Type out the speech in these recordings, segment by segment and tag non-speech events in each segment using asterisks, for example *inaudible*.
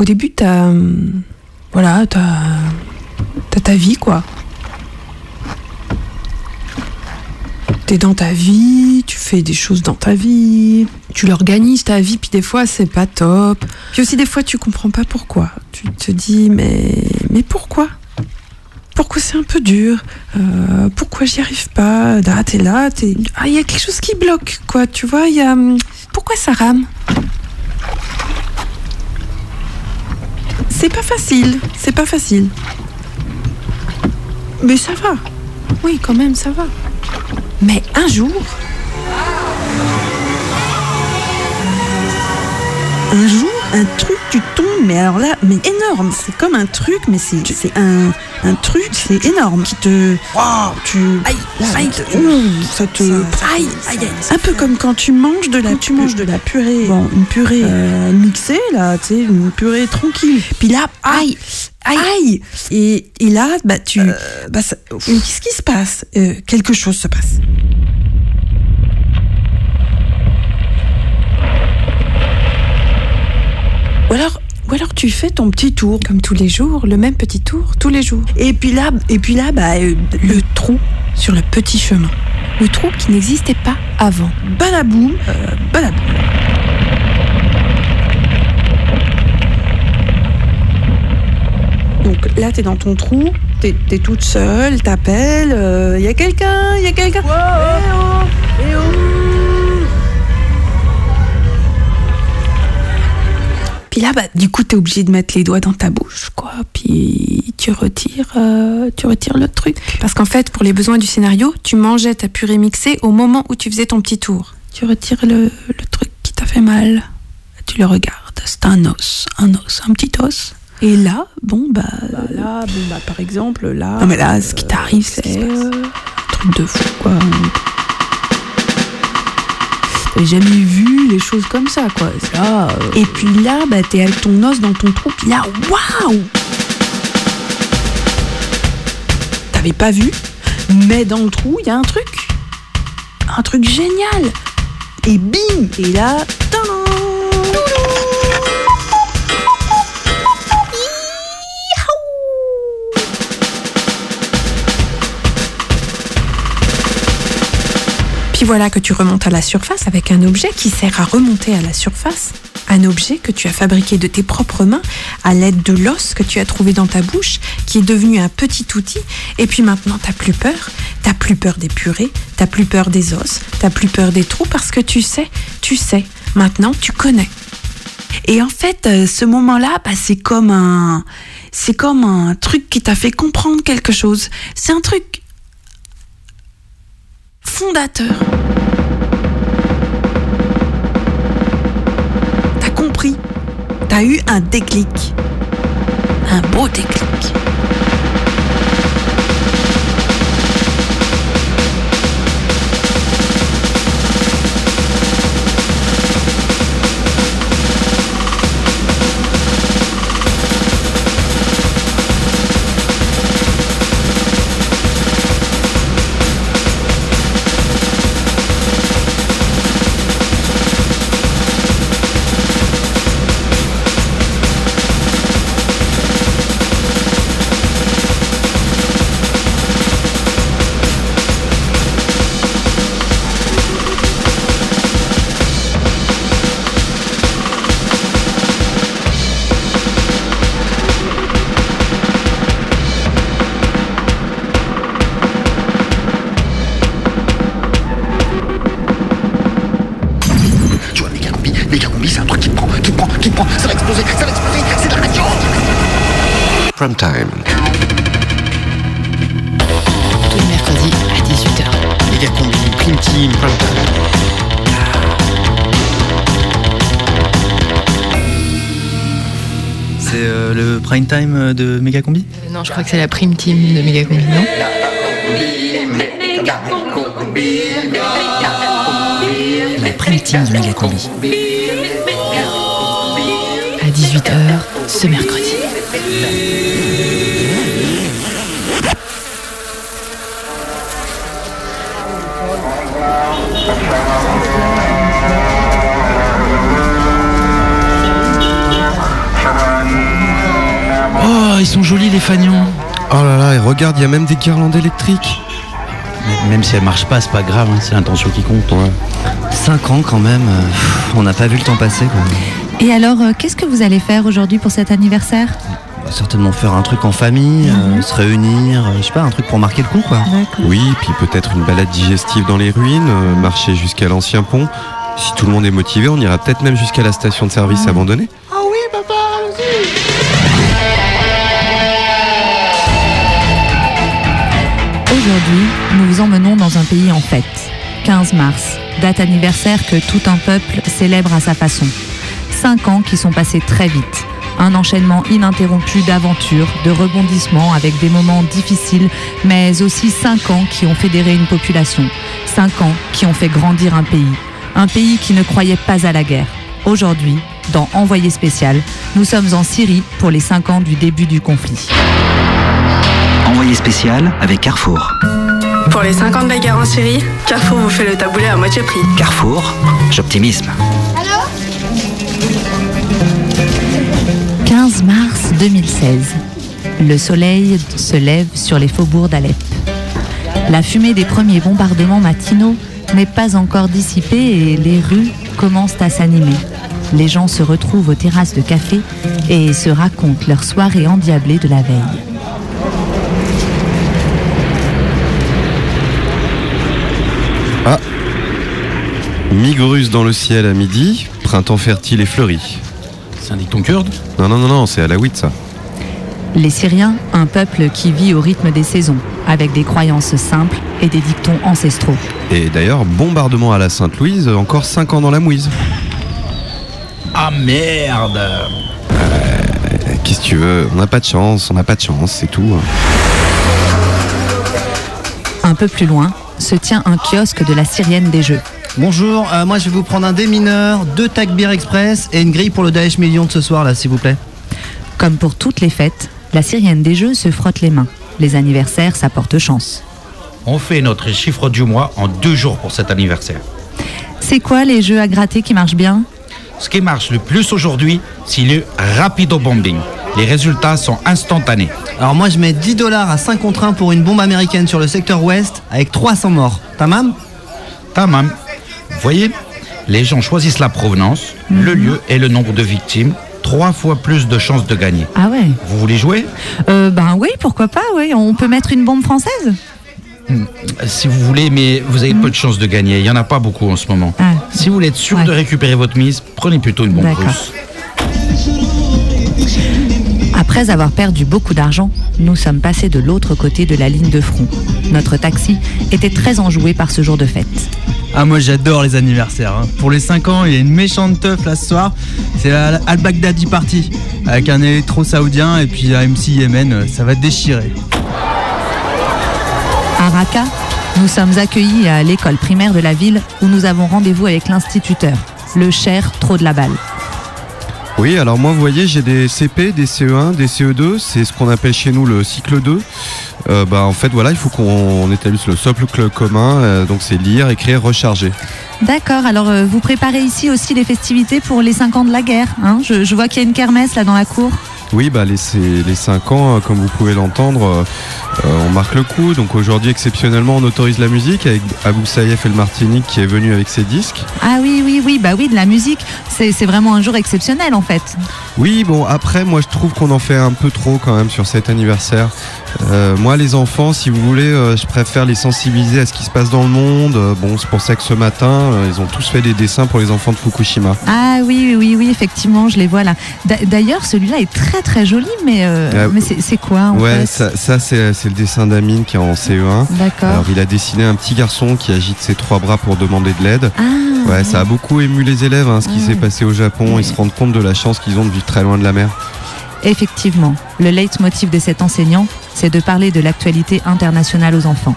au début, t'as. Voilà, t'as. T'as ta vie, quoi. T'es dans ta vie, tu fais des choses dans ta vie, tu l'organises ta vie, puis des fois c'est pas top. Puis aussi des fois tu comprends pas pourquoi. Tu te dis mais mais pourquoi? Pourquoi c'est un peu dur? Euh, Pourquoi j'y arrive pas? Ah t'es là, t'es ah il y a quelque chose qui bloque quoi. Tu vois il y a hum, pourquoi ça rame? C'est pas facile, c'est pas facile. Mais ça va. Oui quand même ça va. Mais un jour, un jour, un truc, tu tombes, mais alors là, mais énorme. C'est comme un truc, mais c'est c'est un, un truc, c'est énorme qui te. Waouh, tu. Aïe, aïe, ça te. aïe, aïe, aïe. Un peu comme quand tu manges de la, tu manges de la purée. Bon, une purée euh, mixée, là, tu sais, une purée tranquille. Puis là, aïe. Aïe, Et, et là, bah tu, bah, ça- mais qu'est-ce qui se passe? Euh, Quelque chose se passe. Ou alors, ou alors tu fais ton petit tour. Comme tous les jours, le même petit tour, tous les jours. Et puis là, et puis là bah, euh, le trou sur le petit chemin. Le trou qui n'existait pas avant. Balaboum, euh, balaboum. Donc là, t'es dans ton trou, t'es es toute seule, t'appelles, il y a quelqu'un, il y a quelqu'un. Eh oh, eh oh. Puis là, bah, du coup, t'es obligé de mettre les doigts dans ta bouche, quoi. Puis tu retires, euh, tu retires le truc. Parce qu'en fait, pour les besoins du scénario, tu mangeais ta purée mixée au moment où tu faisais ton petit tour. Tu retires le, le truc qui t'a fait mal. Tu le regardes. C'est un os, un os, un petit os. Et là, bon, bah. là, bon, bah, par exemple, là. Non, mais là, ce qui t'arrive, c'est. euh, un truc de fou, quoi. T'avais jamais vu les choses comme ça, quoi. Ça, euh, Et puis là, bah, t'es avec ton os dans ton trou, puis là, waouh T'avais pas vu, mais dans le trou, il y a un truc. Un truc génial. Et bim Et là, tadam Puis voilà que tu remontes à la surface avec un objet qui sert à remonter à la surface. Un objet que tu as fabriqué de tes propres mains à l'aide de l'os que tu as trouvé dans ta bouche, qui est devenu un petit outil. Et puis maintenant, t'as plus peur. T'as plus peur des purées, t'as plus peur des os, t'as plus peur des trous parce que tu sais, tu sais. Maintenant, tu connais. Et en fait, euh, ce moment-là, bah, c'est comme un, c'est comme un truc qui t'a fait comprendre quelque chose. C'est un truc fondateur. T'as compris? T'as eu un déclic. Un beau déclic. Time de Megacombi Euh, non, je crois que c'est la prime team de Megacombi, non La prime team de Megacombi. À 18h ce mercredi. Oh, ils sont jolis les fagnons. Oh là là, et regarde, il y a même des guirlandes électriques. Même si elles marchent pas, c'est pas grave, hein, c'est l'intention qui compte. Ouais. 5 ans quand même, euh, pff, on n'a pas vu le temps passer. Quoi. Et alors, euh, qu'est-ce que vous allez faire aujourd'hui pour cet anniversaire? Certainement faire un truc en famille, euh, se réunir, euh, je sais pas, un truc pour marquer le coup quoi. D'accord. Oui, puis peut-être une balade digestive dans les ruines, euh, marcher jusqu'à l'ancien pont. Si tout le monde est motivé, on ira peut-être même jusqu'à la station de service abandonnée. Aujourd'hui, nous vous emmenons dans un pays en fête. 15 mars, date anniversaire que tout un peuple célèbre à sa façon. Cinq ans qui sont passés très vite. Un enchaînement ininterrompu d'aventures, de rebondissements avec des moments difficiles, mais aussi cinq ans qui ont fédéré une population. Cinq ans qui ont fait grandir un pays. Un pays qui ne croyait pas à la guerre. Aujourd'hui, dans Envoyé spécial, nous sommes en Syrie pour les cinq ans du début du conflit. Envoyé spécial avec Carrefour. Pour les 50 de la guerre en Syrie, Carrefour vous fait le taboulé à moitié prix. Carrefour, j'optimisme. 15 mars 2016. Le soleil se lève sur les faubourgs d'Alep. La fumée des premiers bombardements matinaux n'est pas encore dissipée et les rues commencent à s'animer. Les gens se retrouvent aux terrasses de café et se racontent leur soirée endiablée de la veille. Migrus dans le ciel à midi, printemps fertile et fleuri. C'est un dicton kurde Non, non, non, non, c'est à la 8 ça. Les Syriens, un peuple qui vit au rythme des saisons, avec des croyances simples et des dictons ancestraux. Et d'ailleurs, bombardement à la Sainte-Louise, encore 5 ans dans la mouise. Ah merde Euh, Qu'est-ce que tu veux? On n'a pas de chance, on n'a pas de chance, c'est tout. Un peu plus loin se tient un kiosque de la Syrienne des Jeux. Bonjour, euh, moi je vais vous prendre un démineur, deux tacs bière express et une grille pour le Daesh Million de ce soir là s'il vous plaît. Comme pour toutes les fêtes, la Syrienne des Jeux se frotte les mains. Les anniversaires, ça porte chance. On fait notre chiffre du mois en deux jours pour cet anniversaire. C'est quoi les jeux à gratter qui marchent bien? Ce qui marche le plus aujourd'hui, c'est le rapido bombing. Les résultats sont instantanés. Alors moi je mets 10 dollars à 5 contre 1 pour une bombe américaine sur le secteur ouest avec 300 morts. Tamam? Tamam. Vous voyez, les gens choisissent la provenance, le lieu et le nombre de victimes. Trois fois plus de chances de gagner. Ah ouais Vous voulez jouer? Euh, Ben oui, pourquoi pas, oui. On peut mettre une bombe française Si vous voulez, mais vous avez peu de chances de gagner. Il n'y en a pas beaucoup en ce moment. Ah. Si vous voulez être sûr Ouais. de récupérer votre mise, prenez plutôt une bombe russe. Après avoir perdu beaucoup d'argent, nous sommes passés de l'autre côté de la ligne de front. Notre taxi était très enjoué par ce jour de fête. Ah moi j'adore les anniversaires. hein. Pour les 5 ans, il y a une méchante teuf là ce soir. C'est la Al-Baghdadi Party. Avec un électro saoudien et puis un MC Yémen, euh, ça va déchirer. À Raqqa, nous sommes accueillis à l'école primaire de la ville où nous avons rendez-vous avec l'instituteur, le cher Trop de la Balle. Oui, alors moi, vous voyez, j'ai des CP, des CE1, des CE2, c'est ce qu'on appelle chez nous le cycle 2. Euh, bah, en fait, voilà, il faut qu'on établisse le socle commun, euh, donc c'est lire, écrire, recharger. D'accord, alors euh, vous préparez ici aussi les festivités pour les 5 ans de la guerre. hein? Je, je vois qu'il y a une kermesse là dans la cour. Oui, bah, les, les 5 ans, euh, comme vous pouvez l'entendre, euh, euh, on marque le coup. Donc aujourd'hui, exceptionnellement, on autorise la musique avec Abou Saïef et le Martinique qui est venu avec ses disques. Ah oui, oui, oui, bah oui, de la musique. C'est vraiment un jour exceptionnel en fait. Oui, bon, après, moi, je trouve qu'on en fait un peu trop quand même sur cet anniversaire. Euh, moi, les enfants, si vous voulez, euh, je préfère les sensibiliser à ce qui se passe dans le monde. Bon, c'est pour ça que ce matin, ils ont tous fait des dessins pour les enfants de Fukushima. Ah oui, oui, oui, effectivement, je les vois là. D'a- D'ailleurs, celui-là est très très joli, mais, euh, mais c'est quoi en ouais, fait ça, ça, c'est le dessin d'Amine qui est en CE1. D'accord. Alors, il a dessiné un petit garçon qui agite ses trois bras pour demander de l'aide. Ah, Ouais, ça a beaucoup ému les élèves, hein, ce qui Ah s'est passé au Japon. Ils se rendent compte de la chance qu'ils ont de vivre très loin de la mer. Effectivement, le leitmotiv de cet enseignant, c'est de parler de l'actualité internationale aux enfants.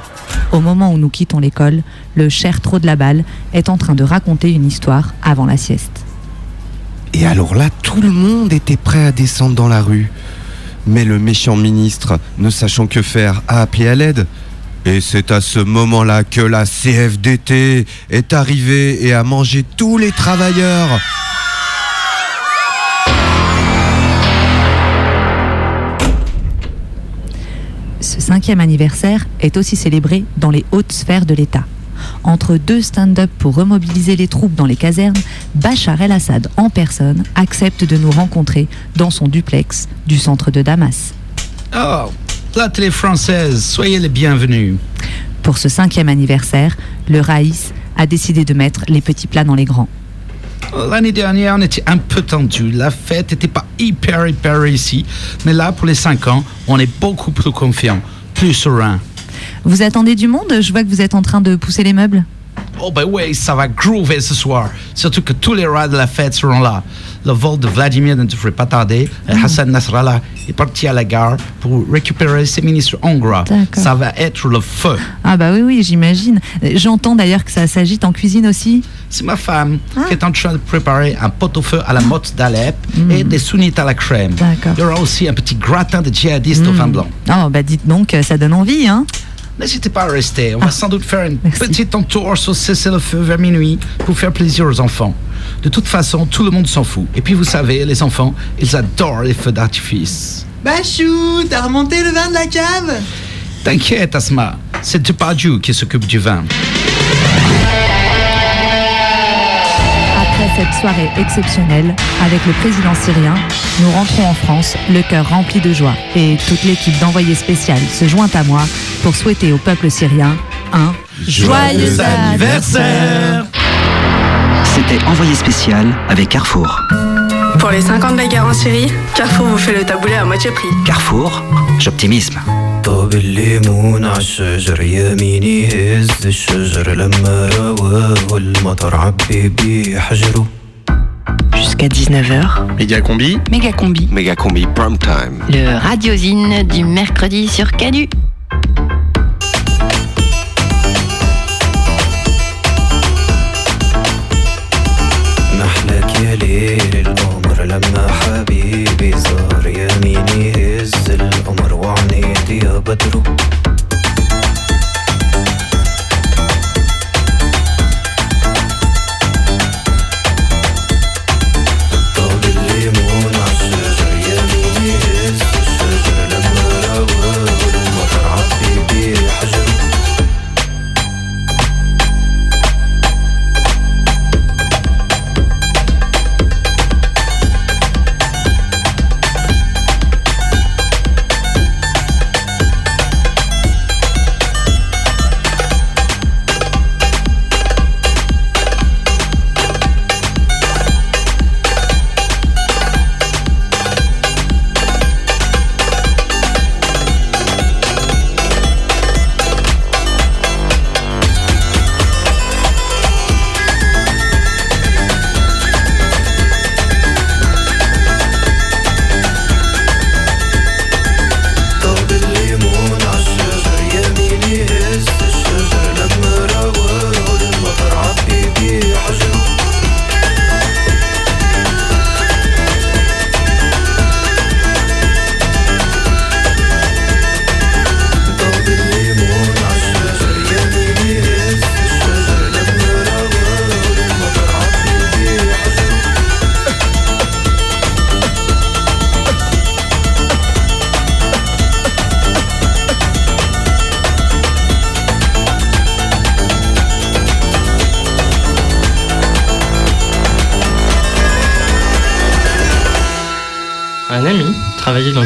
Au moment où nous quittons l'école, le cher Trop de la Balle est en train de raconter une histoire avant la sieste. Et alors là, tout le monde était prêt à descendre dans la rue. Mais le méchant ministre, ne sachant que faire, a appelé à l'aide. Et c'est à ce moment-là que la CFDT est arrivée et a mangé tous les travailleurs. cinquième anniversaire est aussi célébré dans les hautes sphères de l'État. Entre deux stand-up pour remobiliser les troupes dans les casernes, Bachar el-Assad en personne accepte de nous rencontrer dans son duplex du centre de Damas. Oh, la télé française, soyez les bienvenus. Pour ce cinquième anniversaire, le Raïs a décidé de mettre les petits plats dans les grands. L'année dernière, on était un peu tendu. La fête n'était pas hyper, hyper réussie. Mais là, pour les 5 ans, on est beaucoup plus confiant, plus serein. Vous attendez du monde? Je vois que vous êtes en train de pousser les meubles. Oh ben oui, ça va groover ce soir. Surtout que tous les rats de la fête seront là. Le vol de Vladimir ne devrait pas tarder. Et Hassan Nasrallah est parti à la gare pour récupérer ses ministres hongrois. Ça va être le feu. Ah bah oui, oui, j'imagine. J'entends d'ailleurs que ça s'agite en cuisine aussi. C'est ma femme qui est en train de préparer un pot-au-feu à la motte d'Alep et des sunnites à la crème. Il y aura aussi un petit gratin de djihadistes au vin blanc. Oh bah dites donc, ça donne envie, hein N'hésitez pas à rester. On va sans doute faire une petite entour sur cessez-le-feu vers minuit pour faire plaisir aux enfants. De toute façon, tout le monde s'en fout. Et puis vous savez, les enfants, ils adorent les feux d'artifice. Bachou, t'as remonté le vin de la cave? T'inquiète, Asma. C'est Depardieu qui s'occupe du vin. Cette soirée exceptionnelle, avec le président syrien, nous rentrons en France, le cœur rempli de joie. Et toute l'équipe d'envoyés spécial se joint à moi pour souhaiter au peuple syrien un joyeux anniversaire C'était envoyé spécial avec Carrefour. Pour les 50 de la guerre en Syrie, Carrefour vous fait le taboulet à moitié prix. Carrefour, j'optimisme. طاب الليمون عالشجر يميني هز الشجر لما رواه والمطر عبي بيه حجره Jusqu'à 19h, Méga combi. Méga Combi, Méga combi prime time. le radiosine du mercredi sur Canu. محلك يا ليل القمر لما حبيبي подруг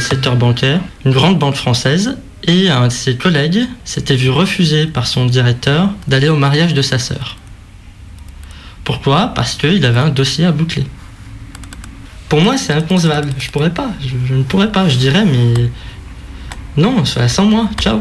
secteur bancaire, une grande banque française, et un de ses collègues s'était vu refuser par son directeur d'aller au mariage de sa sœur. Pourquoi? Parce qu'il avait un dossier à boucler. Pour moi, c'est inconcevable. Je pourrais pas. Je, je ne pourrais pas. Je dirais, mais non, sois sans moi. Ciao.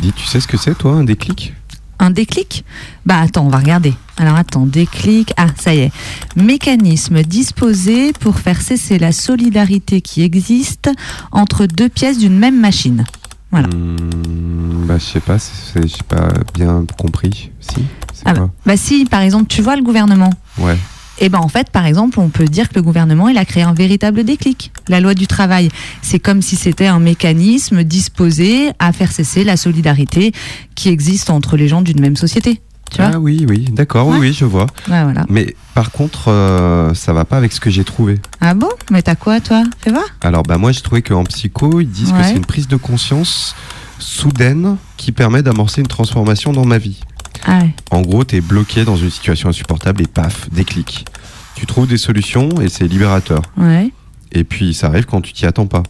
Dis, tu sais ce que c'est, toi, un déclic? Un déclic? Bah attends, on va regarder. Alors attends, déclic. Ah, ça y est. Mécanisme disposé pour faire cesser la solidarité qui existe entre deux pièces d'une même machine. Voilà. Hmm, Bah, je sais pas, j'ai pas bien compris. Si Ah bah, bah si, par exemple, tu vois le gouvernement. Ouais. Et ben en fait, par exemple, on peut dire que le gouvernement, il a créé un véritable déclic. La loi du travail, c'est comme si c'était un mécanisme disposé à faire cesser la solidarité qui existe entre les gens d'une même société. Tu vois Ah oui, oui, d'accord, oui, Ouais. oui, je vois. Ouais, voilà. Mais par contre, euh, ça va pas avec ce que j'ai trouvé. Ah bon? Mais t'as quoi, toi? Fais voir. Alors, bah, moi, j'ai trouvé qu'en psycho, ils disent que c'est une prise de conscience soudaine qui permet d'amorcer une transformation dans ma vie. Ah ouais. En gros, tu es bloqué dans une situation insupportable et paf, déclic. Tu trouves des solutions et c'est libérateur. Ouais. Et puis, ça arrive quand tu t'y attends pas.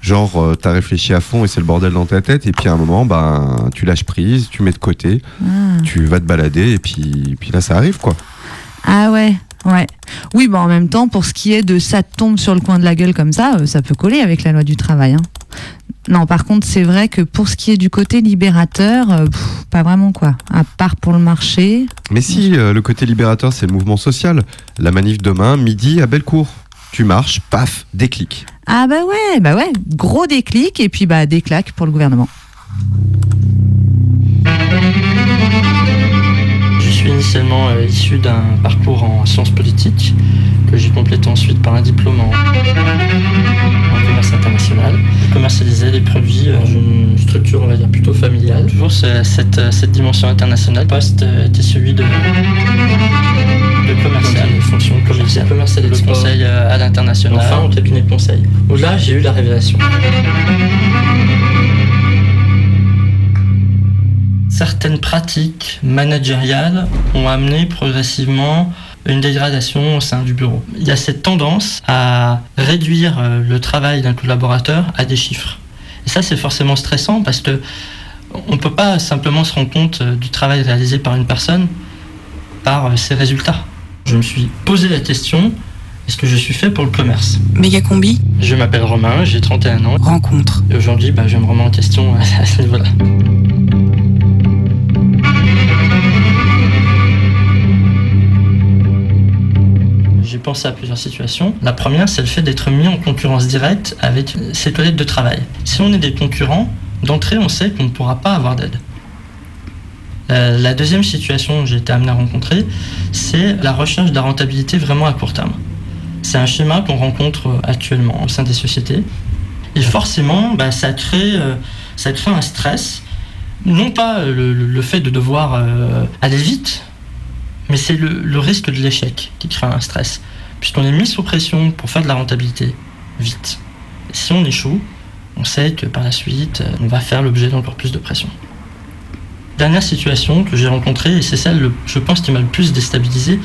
Genre, euh, t'as réfléchi à fond et c'est le bordel dans ta tête, et puis à un moment, ben, tu lâches prise, tu mets de côté, Ah. tu vas te balader, et puis, puis là, ça arrive, quoi. Ah ouais, ouais. Oui, bah en même temps, pour ce qui est de ça tombe sur le coin de la gueule comme ça, euh, ça peut coller avec la loi du travail. hein. Non, par contre, c'est vrai que pour ce qui est du côté libérateur, euh, pff, pas vraiment quoi. À part pour le marché. Mais si, euh, le côté libérateur, c'est le mouvement social. La manif demain, midi à Bellecour. Tu marches, paf, déclic. Ah bah ouais, bah ouais, gros déclic et puis bah des claques pour le gouvernement. Je suis initialement euh, issu d'un parcours en sciences politiques que j'ai complété ensuite par un diplôme en, commerce international. Je commercialisais des produits euh, dans une structure, on va dire, plutôt familiale. Toujours ce- cette, euh, cette dimension internationale. Le poste était celui de, de commercial, de fonction commerciale. Commercial et de conseil à l'international. Enfin, au cabinet de conseil. Où là, j'ai eu la révélation. certaines pratiques managériales ont amené progressivement une dégradation au sein du bureau. Il y a cette tendance à réduire euh, le travail d'un collaborateur à des chiffres. Et ça, c'est forcément stressant parce que on ne peut pas simplement se rendre compte euh, du travail réalisé par une personne par euh, ses résultats. Je me suis posé la question, est-ce que je suis fait pour le commerce? Méga combi Je m'appelle Romain, j'ai 31 ans. Rencontre. Et aujourd'hui, bah, je me remets en question à ce niveau-là. J'ai pensé à plusieurs situations. La première, c'est le fait d'être mis en concurrence directe avec ses collègues de travail. Si on est des concurrents, d'entrée, on sait qu'on ne pourra pas avoir d'aide. Euh, la deuxième situation que j'ai été amené à rencontrer, c'est la recherche de la rentabilité vraiment à court terme. C'est un schéma qu'on rencontre actuellement au sein des sociétés. Et forcément, bah, ça, crée, euh, ça crée un stress. Non pas le, fait de devoir euh, aller vite, mais c'est le, risque de l'échec qui crée un stress. Puisqu'on est mis sous pression pour faire de la rentabilité vite. Si on échoue, on sait que par la suite, on va faire l'objet d'encore plus de pression. Dernière situation que j'ai rencontrée, et c'est celle, le- je pense, qui m'a le plus déstabilisé,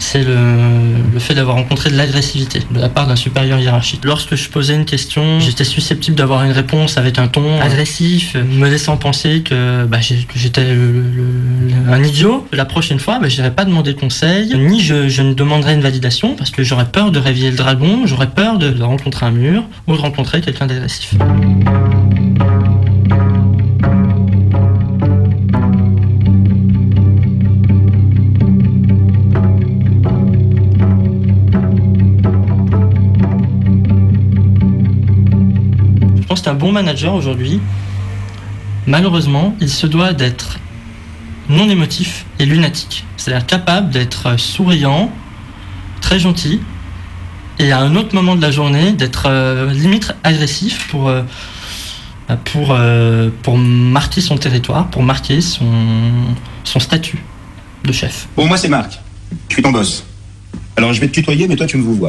c'est le, fait d'avoir rencontré de l'agressivité de la part d'un supérieur hiérarchique. Lorsque je posais une question, j'étais susceptible d'avoir une réponse avec un ton agressif, me laissant penser que, bah, j'étais un idiot. La prochaine fois, bah, je n'irai pas demander conseil, ni je, ne demanderai une validation, parce que j'aurais peur de réveiller le dragon, j'aurais peur de rencontrer un mur ou de rencontrer quelqu'un d'agressif. Pense qu'un bon manager aujourd'hui, malheureusement, il se doit d'être non émotif et lunatique. C'est-à-dire capable d'être souriant, très gentil, et à un autre moment de la journée, d'être euh, limite agressif pour, euh, pour, euh, pour marquer son territoire, pour marquer son, statut de chef. Bon, moi c'est Marc. Je suis ton boss. Alors je vais te tutoyer, mais toi tu me vous.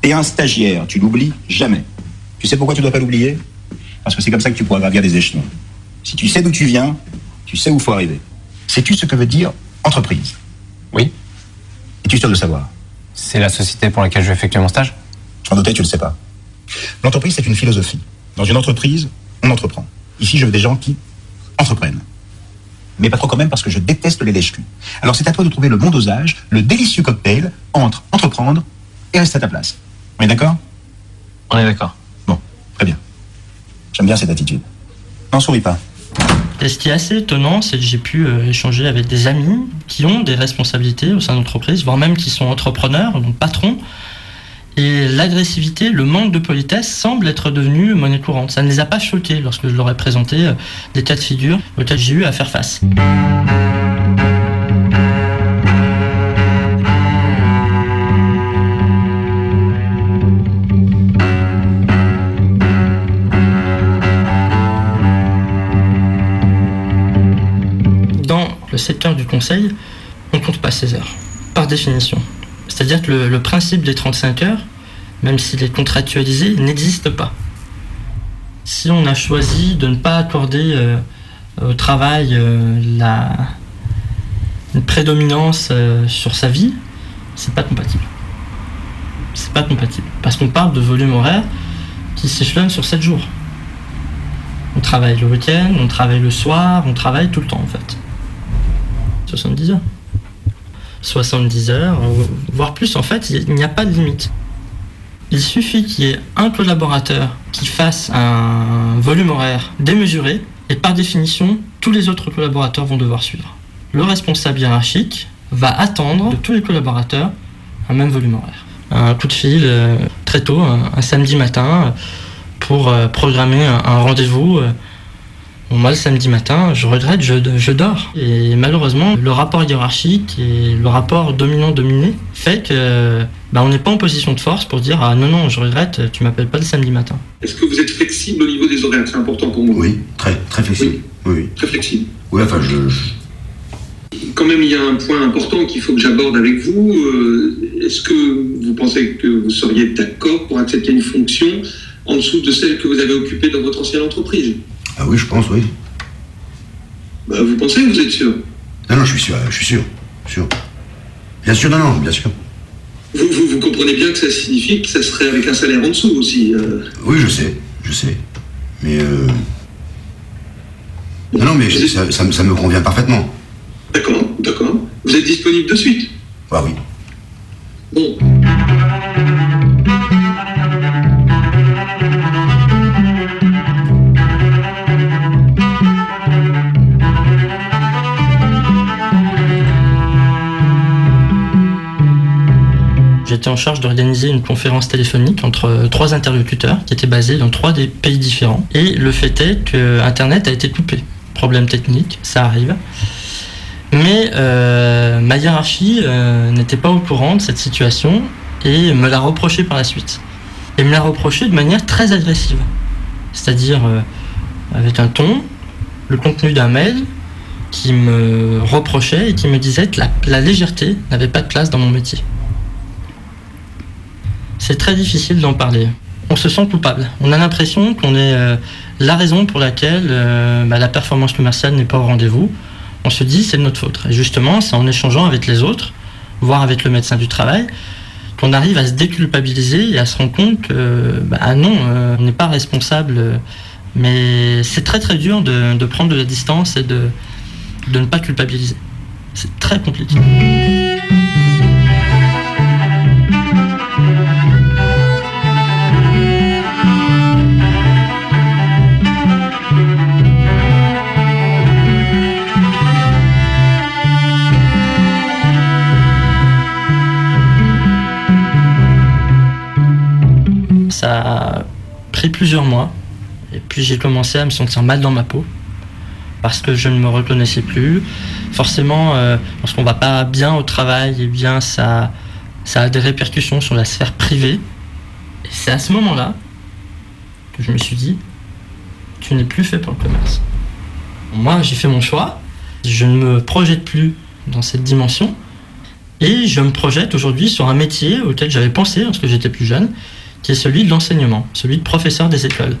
T'es un stagiaire, tu l'oublies jamais. Tu sais pourquoi tu dois pas l'oublier? Parce que c'est comme ça que tu pourras gravir des échelons. Si tu sais d'où tu viens, tu sais où faut arriver. Sais-tu ce que veut dire entreprise? Oui. Es-tu sûr de savoir? C'est la société pour laquelle je vais effectuer mon stage? M'en doutais, tu le sais pas. L'entreprise, c'est une philosophie. Dans une entreprise, on entreprend. Ici, je veux des gens qui entreprennent. Mais pas trop quand même parce que je déteste les lèches Alors c'est à toi de trouver le bon dosage, le délicieux cocktail entre entreprendre et rester à ta place. On est d'accord? On est d'accord. Très bien. J'aime bien cette attitude. N'en souris pas. Et ce qui est assez étonnant, c'est que j'ai pu euh, échanger avec des amis qui ont des responsabilités au sein de l'entreprise, voire même qui sont entrepreneurs, donc patrons. Et l'agressivité, le manque de politesse semble être devenu monnaie courante. Ça ne les a pas choqués lorsque je leur ai présenté euh, des cas de figure auxquels j'ai eu à faire face. Le secteur du conseil, on compte pas ses heures, par définition. C'est-à-dire que le, le principe des 35 heures, même s'il est contractualisé, n'existe pas. Si on a choisi de ne pas accorder euh, au travail euh, la, une prédominance euh, sur sa vie, c'est pas compatible. C'est pas compatible. Parce qu'on parle de volume horaire qui s'échelonne sur 7 jours. On travaille le week-end, on travaille le soir, on travaille tout le temps en fait. 70 heures. 70 heures, voire plus en fait, il n'y a pas de limite. Il suffit qu'il y ait un collaborateur qui fasse un volume horaire démesuré et par définition, tous les autres collaborateurs vont devoir suivre. Le responsable hiérarchique va attendre de tous les collaborateurs un même volume horaire. Un coup de fil euh, très tôt, un, samedi matin, euh, pour euh, programmer un rendez-vous. Bon, moi, le samedi matin, je regrette, je, je dors. Et malheureusement, le rapport hiérarchique et le rapport dominant-dominé fait que bah, on n'est pas en position de force pour dire Ah non, non, je regrette, tu m'appelles pas le samedi matin. Est-ce que vous êtes flexible au niveau des horaires? C'est important pour moi. Oui, très, très flexible. Oui, oui. Très flexible. Oui, enfin, je. je- Quand même, il y a un point important qu'il faut que j'aborde avec vous. Euh, Est-ce que vous pensez que vous seriez d'accord pour accepter une fonction en dessous de celle que vous avez occupée dans votre ancienne entreprise? Ah oui, je pense, oui. Bah, Vous pensez, vous êtes sûr? Non, non, je suis sûr, je suis sûr. sûr. Bien sûr, non, non, bien sûr. vous, vous, vous comprenez bien que ça signifie que ça serait avec un salaire en dessous aussi. euh. Oui, je sais, je sais. Mais. Euh... Non, non, mais je- ça, ça me- ça me convient parfaitement. D'accord, d'accord. Vous êtes disponible de suite? Ah oui. Bon. J'étais en charge d'organiser une conférence téléphonique entre euh, trois interlocuteurs qui étaient basés dans trois des pays différents. Et le fait est que Internet a été coupé. Problème technique, ça arrive. Mais euh, ma hiérarchie euh, n'était pas au courant de cette situation et me l'a reproché par la suite. Et me l'a reproché de manière très agressive. C'est-à-dire avec un ton, le contenu d'un mail qui me reprochait et qui me disait que la légèreté n'avait pas de place dans mon métier. C'est très difficile d'en parler. On se sent coupable. On a l'impression qu'on est euh, la raison pour laquelle euh, bah, la performance commerciale n'est pas au rendez-vous. On se dit c'est de notre faute. Et justement, c'est en échangeant avec les autres, voire avec le médecin du travail, qu'on arrive à se déculpabiliser et à se rendre compte que bah, ah non, euh, on n'est pas responsable. mais c'est très très dur de, prendre de la distance et de ne pas culpabiliser. C'est très compliqué. Plusieurs mois. Et puis j'ai commencé à me sentir mal dans ma peau. Parce que je ne me reconnaissais plus. Forcément, euh, lorsqu'on va pas bien au travail, eh bien ça, ça a des répercussions sur la sphère privée. Et c'est à ce moment-là que je me suis dit, tu n'es plus fait pour le commerce. Moi, j'ai fait mon choix. Je ne me projette plus dans cette dimension. Et je me projette aujourd'hui sur un métier auquel j'avais pensé lorsque j'étais plus jeune, qui est celui de l'enseignement, celui de professeur des écoles.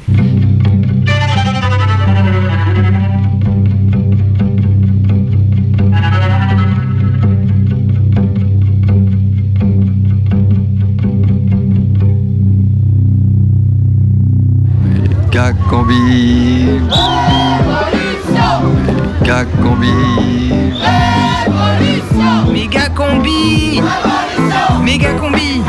Cacambi. Cacambi. Méga combi. Méga combi.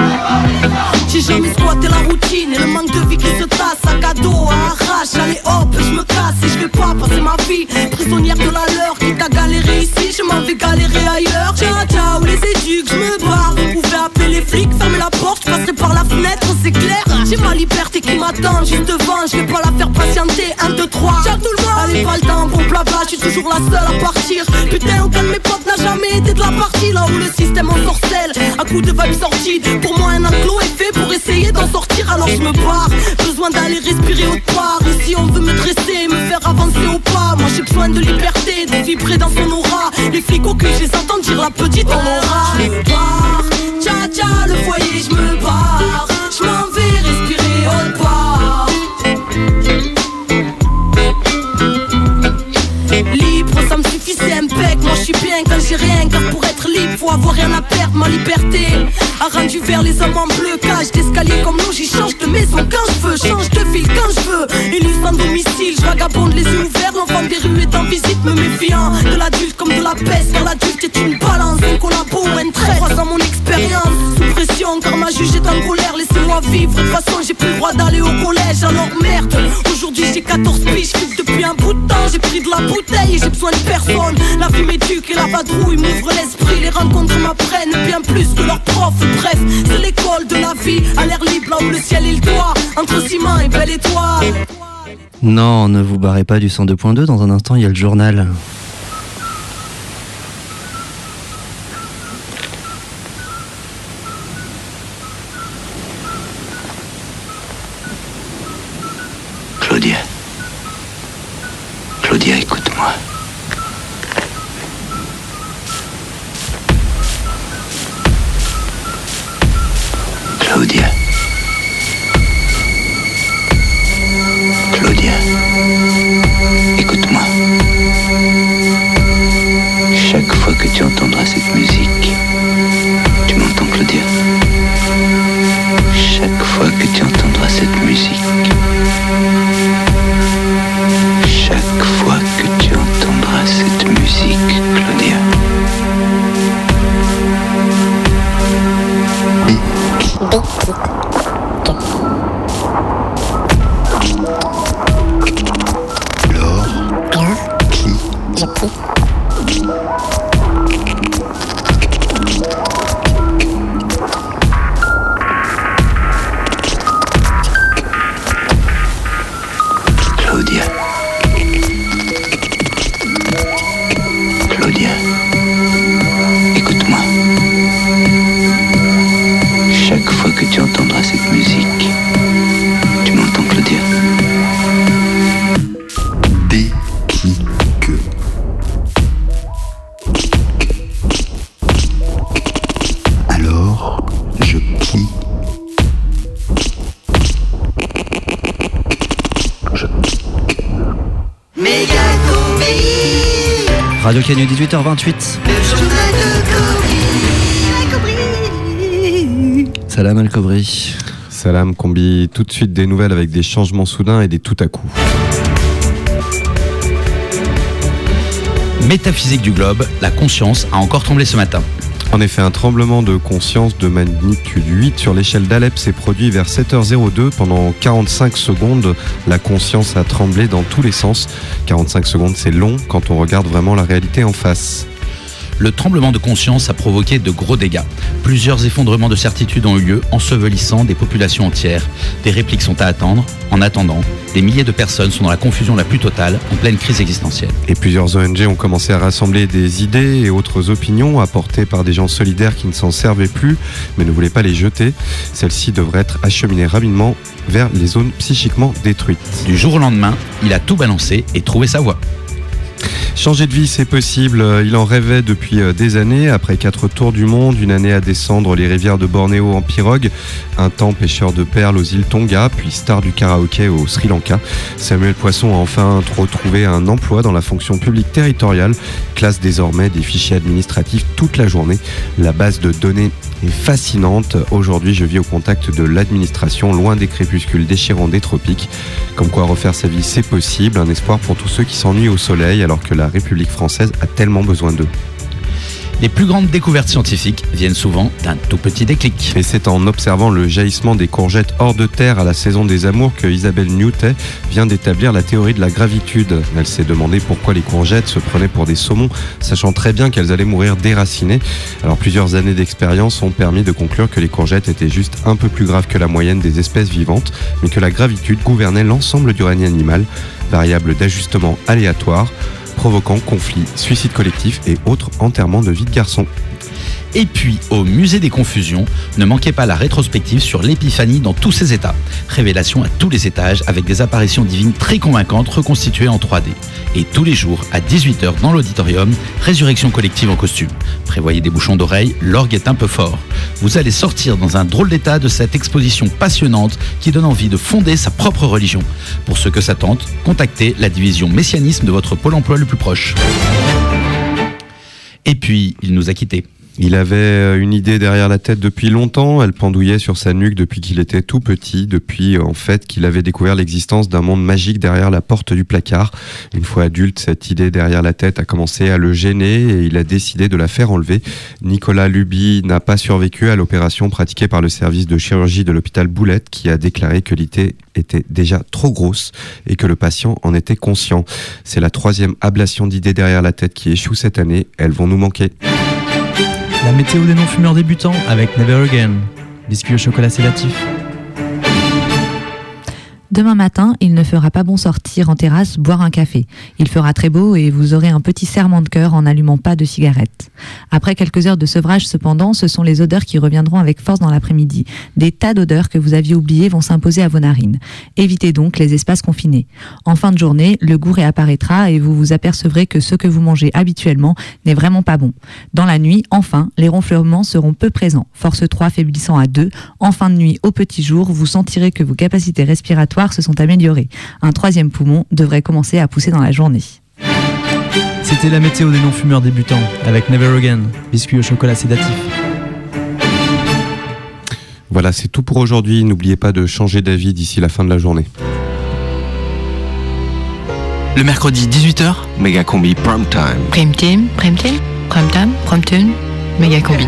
J'ai jamais squatté la routine et le manque de vie qui se tasse Sac à dos à arrache, allez hop, je me casse Et je vais pas passer ma vie. Prisonnière de la leur Quitte à galérer ici, je m'en vais galérer ailleurs. Ciao ciao les éduques, je me barre Vous pouvez appeler les flics, fermez la porte, je passerai par la fenêtre, c'est clair J'ai ma liberté qui m'attend juste devant, je vais pas la faire patienter. 1, 2, 3, ciao tout le monde. Allez pas le temps pour blabla, je suis toujours la seule à partir. Putain aucun de mes potes n'a jamais été de la partie. Là où le système ensorcelle, à coup de vibes sorties Pour moi un enclos est fait pour essayer d'en sortir. Alors je me barre, besoin d'aller respirer autre part Ici on veut me dresser, me faire avancer au pas, moi j'ai besoin de liberté, de vibrer dans son aura. Les flics au cul, je entends dire la petite en aura. Je barre, tcha tcha, le foyer, je me barre. Je m'en vais respirer au part. Libre, ça me suffit, c'est impec. Moi je suis bien quand j'ai rien, car pour faut avoir rien à perdre. Ma liberté a rendu vers les hommes en bleu. Cage d'escalier comme nous, j'y change de maison quand je veux, change de ville quand je veux. Élu sans domicile, je vagabonde les yeux ouverts. L'enfant des rues est en visite, me méfiant de l'adulte comme de la peste. Car l'adulte est une balance, un collabo un trait. Croisant mon expérience, sous pression, car ma juge est en colère. Laissez-moi vivre, de toute façon j'ai plus le droit d'aller au collège. Alors merde, aujourd'hui j'ai 14 piges, depuis un bout de temps. J'ai pris de la bouteille et j'ai besoin de personne. La vie m'éduque et la vadrouille m'ouvre l'esprit. Les rencontres m'apprennent bien plus que leurs profs. Bref, c'est l'école de la vie, à l'air libre là où le ciel et le toit. Entre ciment et belle étoile. Non, ne vous barrez pas du 102.2, dans un instant il y a le journal. Salam al -Kobri. Salam combi tout de suite des nouvelles avec des changements soudains et des tout à coup. Métaphysique du globe, la conscience a encore tremblé ce matin. En effet, un tremblement de conscience de magnitude 8 sur l'échelle d'Alep s'est produit vers 7h02. Pendant 45 secondes, la conscience a tremblé dans tous les sens. 45 secondes, c'est long quand on regarde vraiment la réalité en face. Le tremblement de conscience a provoqué de gros dégâts. Plusieurs effondrements de certitude ont eu lieu, ensevelissant des populations entières. Des répliques sont à attendre. En attendant, des milliers de personnes sont dans la confusion la plus totale, en pleine crise existentielle. Et plusieurs ONG ont commencé à rassembler des idées et autres opinions apportées par des gens solidaires qui ne s'en servaient plus, mais ne voulaient pas les jeter. Celles-ci devraient être acheminées rapidement vers les zones psychiquement détruites. Du jour au lendemain, il a tout balancé et trouvé sa voie. Changer de vie, c'est possible. Il en rêvait depuis euh, des années. Après quatre tours du monde, une année à descendre les rivières de Bornéo en pirogue, un temps pêcheur de perles aux îles Tonga, puis star du karaoké au Sri Lanka, Samuel Poisson a enfin retrouvé un emploi dans la fonction publique territoriale, classe désormais des fichiers administratifs toute la journée. La base de données est fascinante. Aujourd'hui, je vis au contact de l'administration, loin des crépuscules déchirants des tropiques. Comme quoi refaire sa vie, c'est possible. Un espoir pour tous ceux qui s'ennuient au soleil alors que la République française a tellement besoin d'eux. Les plus grandes découvertes scientifiques viennent souvent d'un tout petit déclic. Et c'est en observant le jaillissement des courgettes hors de terre à la saison des amours que Isabelle Newton vient d'établir la théorie de la gravitude. Elle s'est demandé pourquoi les courgettes se prenaient pour des saumons, sachant très bien qu'elles allaient mourir déracinées. Alors plusieurs années d'expérience ont permis de conclure que les courgettes étaient juste un peu plus graves que la moyenne des espèces vivantes, mais que la gravitude gouvernait l'ensemble du règne animal, variable d'ajustement aléatoire provoquant conflits, suicides collectifs et autres enterrements de vie de garçons. Et puis, au Musée des Confusions, ne manquez pas la rétrospective sur l'épiphanie dans tous ses états. Révélation à tous les étages avec des apparitions divines très convaincantes reconstituées en 3D. Et tous les jours, à 18h dans l'auditorium, résurrection collective en costume. Prévoyez des bouchons d'oreilles, l'orgue est un peu fort. Vous allez sortir dans un drôle d'état de cette exposition passionnante qui donne envie de fonder sa propre religion. Pour ceux que ça tente, contactez la division messianisme de votre pôle emploi le plus proche. Et puis, il nous a quittés. Il avait euh, une idée derrière la tête depuis longtemps, elle pendouillait sur sa nuque depuis qu'il était tout petit, depuis euh, en fait qu'il avait découvert l'existence d'un monde magique derrière la porte du placard. Une fois adulte, cette idée derrière la tête a commencé à le gêner et il a décidé de la faire enlever. Nicolas Luby n'a pas survécu à l'opération pratiquée par le service de chirurgie de l'hôpital Boulette qui a déclaré que l'idée était déjà trop grosse et que le patient en était conscient. C'est la troisième ablation d'idées derrière la tête qui échoue cette année. Elles vont nous manquer. La météo des non-fumeurs débutants avec Never Again. Biscuit au chocolat sédatif. Demain matin, il ne fera pas bon sortir en terrasse boire un café. Il fera très beau et vous aurez un petit serrement de cœur en n'allumant pas de cigarette. Après quelques heures de sevrage, cependant, ce sont les odeurs qui reviendront avec force dans l'après-midi. Des tas d'odeurs que vous aviez oubliées vont s'imposer à vos narines. Évitez donc les espaces confinés. En fin de journée, le goût réapparaîtra et vous vous apercevrez que ce que vous mangez habituellement n'est vraiment pas bon. Dans la nuit, enfin, les ronflements seront peu présents. Force 3 faiblissant à 2. En fin de nuit, au petit jour, vous sentirez que vos capacités respiratoires se sont améliorées. Un troisième poumon devrait commencer à pousser dans la journée. C'était la météo des non-fumeurs débutants avec Never Again. Biscuit au chocolat sédatif. Voilà, c'est tout pour aujourd'hui. N'oubliez pas de changer d'avis d'ici la fin de la journée. Le mercredi 18h, Méga Combi Prime Time. Prime Team, Prime Team, Prime Time, Prime Tune, Méga Combi.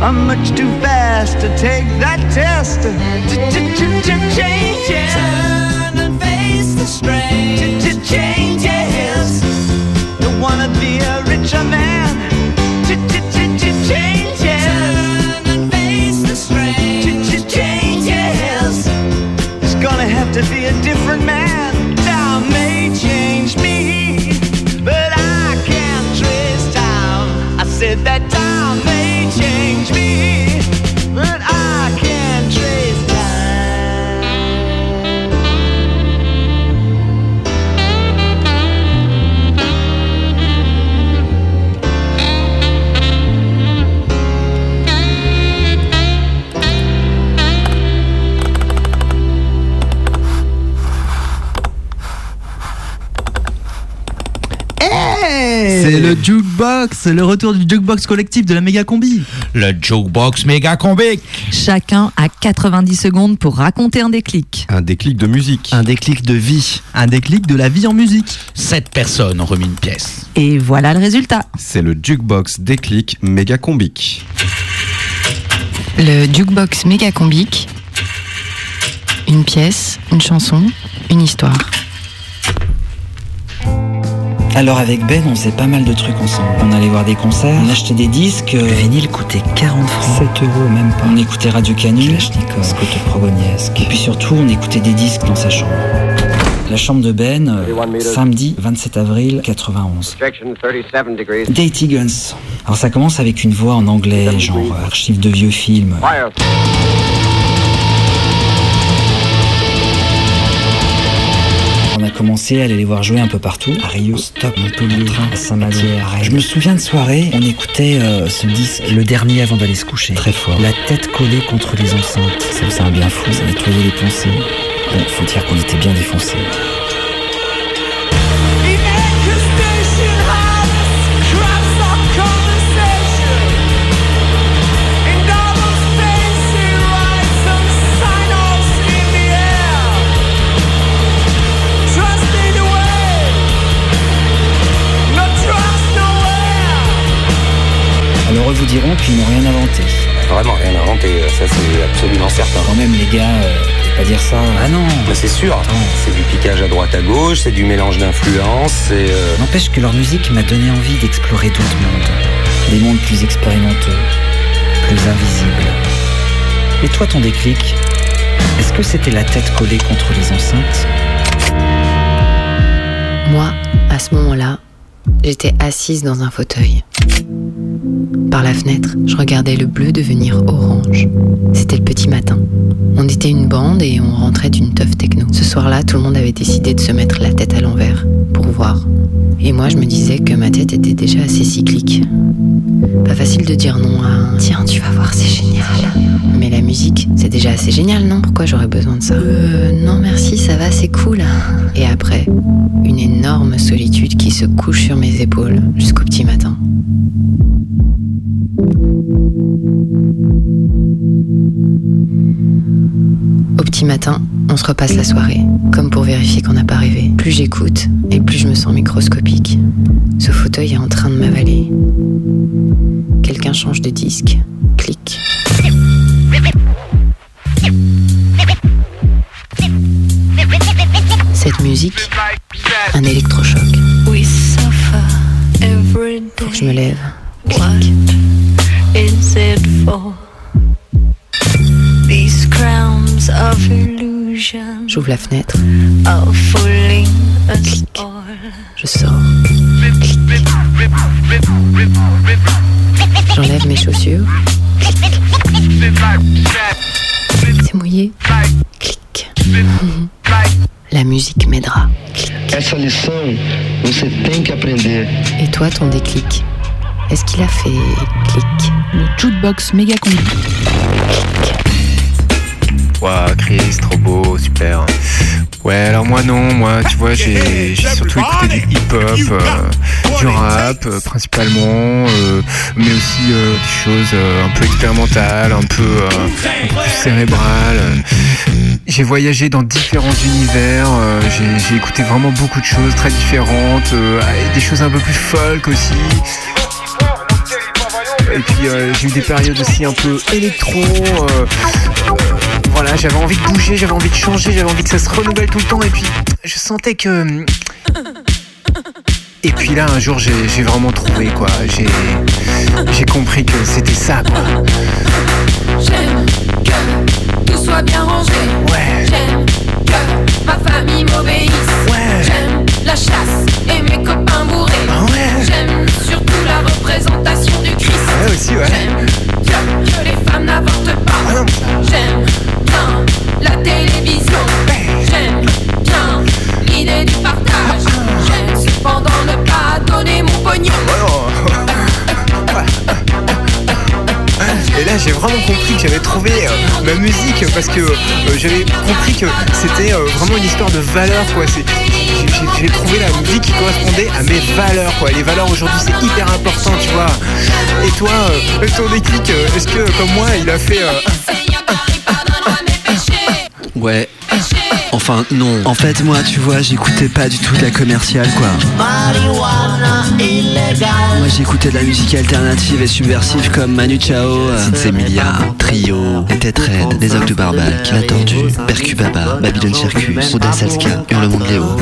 I'm much too fast to take that test. Changes. Turn and face the strain. Changes. Don't wanna be a richer man. Jukebox, le retour du jukebox collectif de la méga combi. Le jukebox méga combi. Chacun a 90 secondes pour raconter un déclic. Un déclic de musique. Un déclic de vie. Un déclic de la vie en musique. Sept personnes ont remis une pièce. Et voilà le résultat. C'est le jukebox déclic méga combique. Le jukebox méga combique. Une pièce, une chanson, une histoire. Alors avec Ben, on faisait pas mal de trucs ensemble. On allait voir des concerts, on achetait des disques. Le vinyle coûtait 40 francs. 7 euros même pas. On écoutait Radio Canu, Scott Progoniesk. Et puis surtout, on écoutait des disques dans sa chambre. La chambre de Ben, euh, samedi 27 avril 91. Objection 37 degrees. Dirty Guns. Alors ça commence avec une voix en anglais, genre euh, archive de vieux films. Fire. Commencé à aller les voir jouer un peu partout. À Rio, Stop, Montpellier, à Saint-Malo. Je me souviens de soirée, on écoutait euh, ce disque, le dernier avant d'aller se coucher. Très fort. La tête collée contre les enceintes. Ça faisait un bien fou, ça nettoyait les pensées. Bon, faut dire qu'on était bien défoncés. Vous diront qu'ils n'ont rien inventé. Vraiment rien inventé, ça c'est absolument certain. Quand même, les gars, euh, pas dire ça. Ah non, mais c'est sûr. C'est du piquage à droite à gauche, c'est du mélange d'influences, c'est. euh, N'empêche que leur musique m'a donné envie d'explorer d'autres mondes. Des mondes plus expérimentaux, plus invisibles. Et toi, ton déclic Est-ce que c'était la tête collée contre les enceintes? Moi, à ce moment-là, j'étais assise dans un fauteuil. Par la fenêtre, je regardais le bleu devenir orange. C'était le petit matin. On était une bande et on rentrait d'une teuf techno. Ce soir-là, tout le monde avait décidé de se mettre la tête à l'envers pour voir. Et moi, je me disais que ma tête était déjà assez cyclique. Pas facile de dire non à Tiens, tu vas voir, c'est génial. Mais la musique, c'est déjà assez génial, non? Pourquoi j'aurais besoin de ça? Euh, non, merci, ça va, c'est cool. Et après, une énorme solitude qui se couche sur mes épaules jusqu'au petit matin. Petit matin, on se repasse la soirée, comme pour vérifier qu'on n'a pas rêvé. Plus j'écoute, et plus je me sens microscopique. Ce fauteuil est en train de m'avaler. Quelqu'un change de disque. Clic. Cette musique, un électrochoc. Faut que je me lève. Clic. J'ouvre la fenêtre. Je sors. J'enlève mes chaussures. C'est mouillé. Clic. *laughs* La musique m'aidera. Et toi, ton déclic? Est-ce qu'il a fait clic? Le jukebox méga combi. Moi non, moi tu vois, j'ai surtout écouté du hip-hop, euh, du rap euh, principalement, euh, mais aussi des choses un peu expérimentales, un peu, un peu plus cérébrales. J'ai voyagé dans différents univers, j'ai écouté vraiment beaucoup de choses très différentes, des choses un peu plus folk aussi. Et puis euh, j'ai eu des périodes aussi un peu électro. euh, voilà, j'avais envie de bouger, j'avais envie de changer, j'avais envie que ça se renouvelle tout le temps. Et puis je sentais que. Et puis là, un jour, j'ai vraiment trouvé quoi. J'ai compris que c'était ça quoi. J'aime que tout soit bien rangé. J'aime que ma famille m'obéisse. J'aime la chasse aussi, ouais. J'aime que, que les femmes n'avortent pas. J'aime bien la télévision. J'aime bien l'idée du partage. J'aime cependant ne pas donner mon pognon. Et là, j'ai vraiment compris que j'avais trouvé euh, ma musique parce que euh, j'avais compris que c'était euh, vraiment une histoire de valeurs quoi. C'est- j'ai- trouvé la musique qui correspondait à mes valeurs quoi. Les valeurs aujourd'hui, c'est hyper important, tu vois. Et toi, euh, ton déclic, euh, est-ce que comme moi, il a fait euh, Ouais. Enfin, non. En fait, moi, tu vois, j'écoutais pas du tout de la commerciale, quoi. Moi, j'écoutais de la musique alternative et subversive comme Manu Chao, euh, Emilia, Trio, Les Têtes Raides, Les Ogres de Barbac, La Tordue, Percubaba, Babylon Circus, Oda Salska, Hurlement de Léo.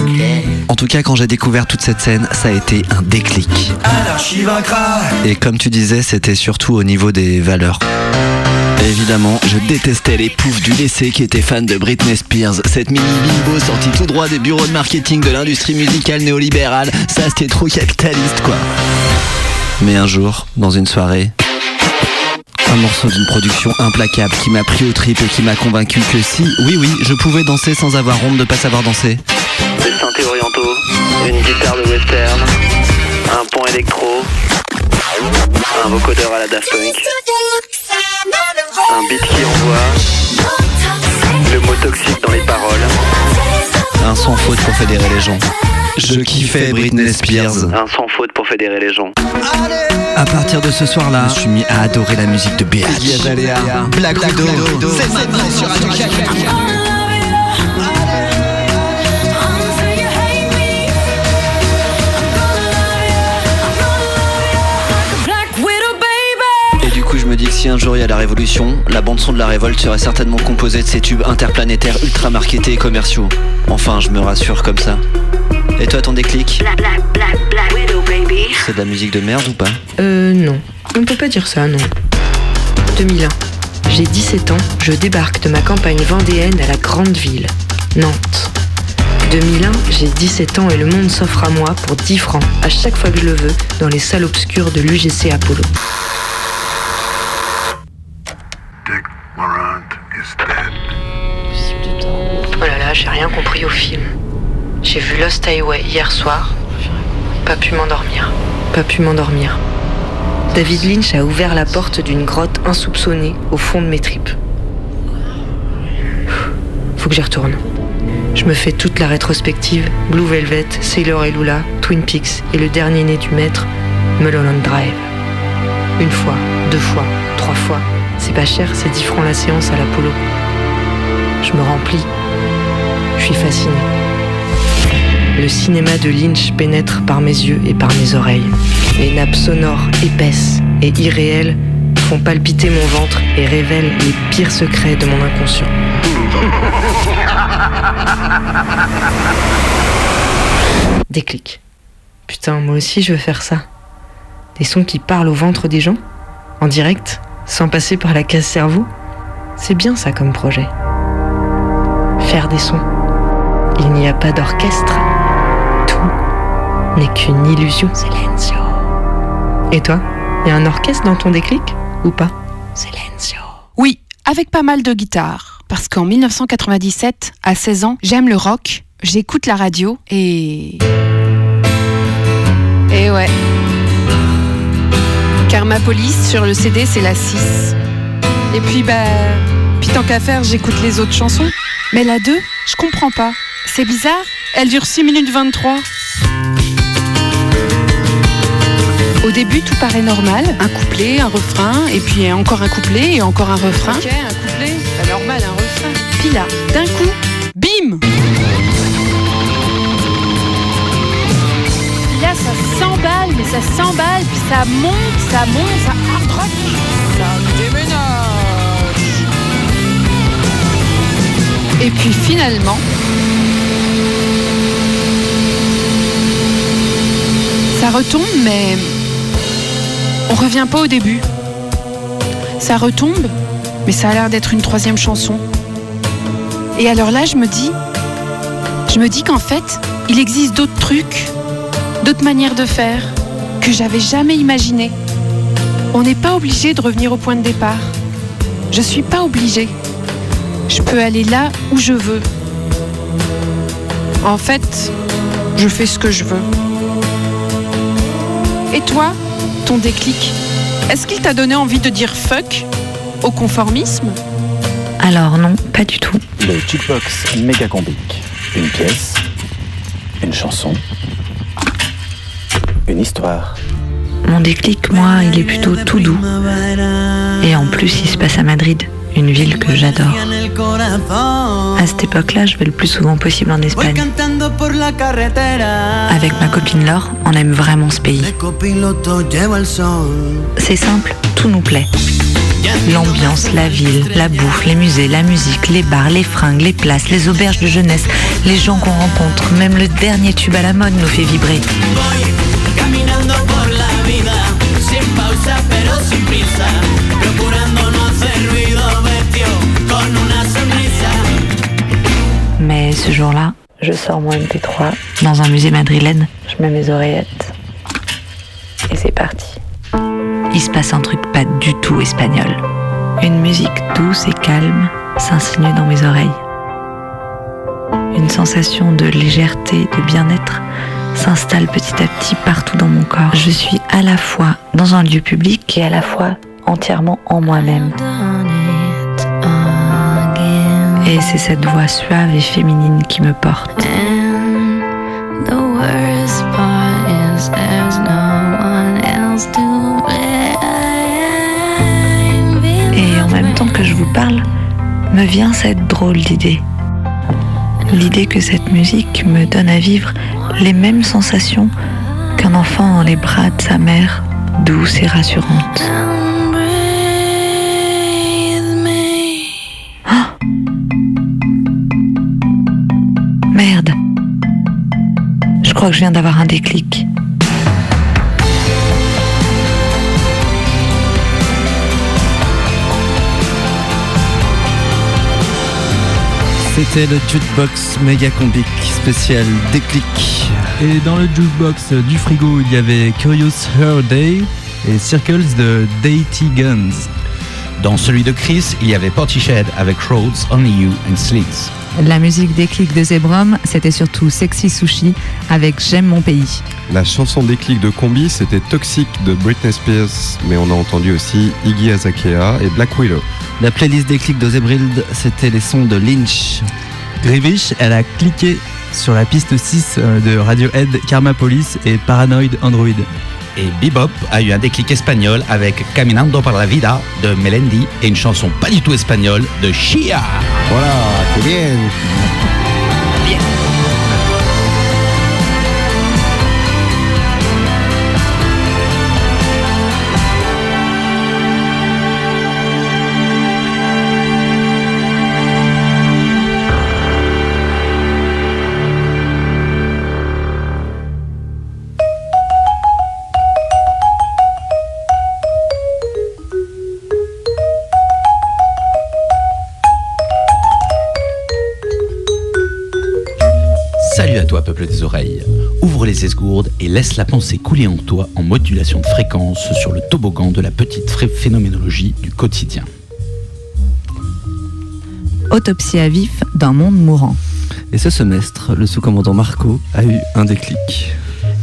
En tout cas, quand j'ai découvert toute cette scène, ça a été un déclic. Et comme tu disais, c'était surtout au niveau des valeurs. Évidemment, je détestais les poufs du lycée qui étaient fans de Britney Spears. Cette mini bimbo sortie tout droit des bureaux de marketing de l'industrie musicale néolibérale. Ça, c'était trop capitaliste, quoi. Mais un jour, dans une soirée, un morceau d'une production implacable qui m'a pris au trip et qui m'a convaincu que si, oui, oui, je pouvais danser sans avoir honte de pas savoir danser. Des synthés orientaux, une guitare de western, un pont électro, un vocodeur à la Daft Punk, un beat qui envoie, le mot toxique dans les paroles, Un sans faute pour fédérer les gens. Je kiffais Britney Spears. un sans faute pour fédérer les gens. À partir de ce soir-là, je suis mis à adorer la musique de Bitch. Black Widow. C'est maintenant sur Radio si un jour il y a la révolution, la bande-son de la révolte serait certainement composée de ces tubes interplanétaires ultra marketés et commerciaux. Enfin, je me rassure comme ça. Et toi, ton déclic C'est de la musique de merde ou pas? Euh, non. On ne peut pas dire ça, non. 2001. J'ai 17 ans, je débarque de ma campagne vendéenne à la grande ville, Nantes. 2001, j'ai 17 ans et le monde s'offre à moi pour 10 francs à chaque fois que je le veux dans les salles obscures de l'UGC Apollo. Oh là là, j'ai rien compris au film. J'ai vu Lost Highway hier soir. Pas pu m'endormir. Pas pu m'endormir. David Lynch a ouvert la porte d'une grotte insoupçonnée au fond de mes tripes. Faut que j'y retourne. Je me fais toute la rétrospective, Blue Velvet, Sailor et Lula, Twin Peaks et le dernier né du maître, Mulholland Drive. Une fois, deux fois, trois fois. C'est pas cher, c'est 10 francs la séance à l'Apollo. Je me remplis. Je suis fasciné. Le cinéma de Lynch pénètre par mes yeux et par mes oreilles. Les nappes sonores épaisses et irréelles font palpiter mon ventre et révèlent les pires secrets de mon inconscient. *laughs* Déclic. Putain, moi aussi je veux faire ça. Des sons qui parlent au ventre des gens, en direct, sans passer par la case cerveau. C'est bien ça comme projet. Faire des sons. Il n'y a pas d'orchestre. Tout n'est qu'une illusion. Silencio. Et toi, y a un orchestre dans ton déclic ou pas? Silencio. Oui, avec pas mal de guitare. Parce qu'en 1997, à 16 ans, j'aime le rock, j'écoute la radio et. Et ouais. Karma Police sur le CD, c'est la 6. Et puis, bah. Puis tant qu'à faire, j'écoute les autres chansons. Mais la 2, je comprends pas. C'est bizarre, elle dure 6 minutes 23. Au début, tout paraît normal. Un couplet, un refrain, et puis encore un couplet, et encore un refrain. Ok, un couplet, ça s'emballe, puis ça monte, ça monte, ça ça déménage. Et puis finalement, ça retombe, mais on revient pas au début. Ça retombe, mais ça a l'air d'être une troisième chanson. Et alors là, je me dis, je me dis qu'en fait, il existe d'autres trucs, d'autres manières de faire que j'avais jamais imaginées. On n'est pas obligé de revenir au point de départ. Je suis pas obligée. Je peux aller là où je veux. En fait, je fais ce que je veux. Et toi, ton déclic, est-ce qu'il t'a donné envie de dire fuck au conformisme? Alors non, pas du tout. Le jukebox méga combique. Une pièce, une chanson, une histoire. Mon déclic, moi, il est plutôt tout doux. Et en plus, il se passe à Madrid, une ville que j'adore. À cette époque-là, je vais le plus souvent possible en Espagne. Avec ma copine Laure, on aime vraiment ce pays. C'est simple, tout nous plaît. L'ambiance, la ville, la bouffe, les musées, la musique, les bars, les fringues, les places, les auberges de jeunesse, les gens qu'on rencontre, même le dernier tube à la mode nous fait vibrer. Mais ce jour-là, je sors mon MP3 dans un musée madrilène, je mets mes oreillettes et c'est parti. Il se passe un truc pas du tout espagnol. Une musique douce et calme s'insinue dans mes oreilles. Une sensation de légèreté, de bien-être s'installe petit à petit partout dans mon corps. Je suis à la fois dans un lieu public et à la fois entièrement en moi-même. Et c'est cette voix suave et féminine qui me porte. Et en même temps que je vous parle, me vient cette drôle d'idée l'idée que cette musique me donne à vivre les mêmes sensations qu'un enfant dans les bras de sa mère, douce et rassurante. Ah Merde. Je crois que je viens d'avoir un déclic. C'était le jukebox méga combic spécial déclic. Et dans le jukebox du frigo, il y avait Curious Her Day et Circles de Deity Guns. Dans celui de Chris, il y avait Portishead avec Roads, Only You and Slits. La musique déclic de Zebrom, c'était surtout Sexy Sushi avec J'aime mon pays. La chanson déclic de Combi, c'était Toxic de Britney Spears, mais on a entendu aussi Iggy Azalea et Black Willow. La playlist déclic de Zebrild, c'était les sons de Lynch. Grivish, elle a cliqué sur la piste 6 euh, de Radiohead, Karma Police et Paranoid Android. Et Bebop a eu un déclic espagnol avec Caminando por la Vida de Melendi et une chanson pas du tout espagnole de Shia. Voilà, c'est bien. Et laisse la pensée couler en toi en modulation de fréquence sur le toboggan de la petite phénoménologie du quotidien. Autopsie à vif d'un monde mourant. Et ce semestre, le sous-commandant Marco a eu un déclic.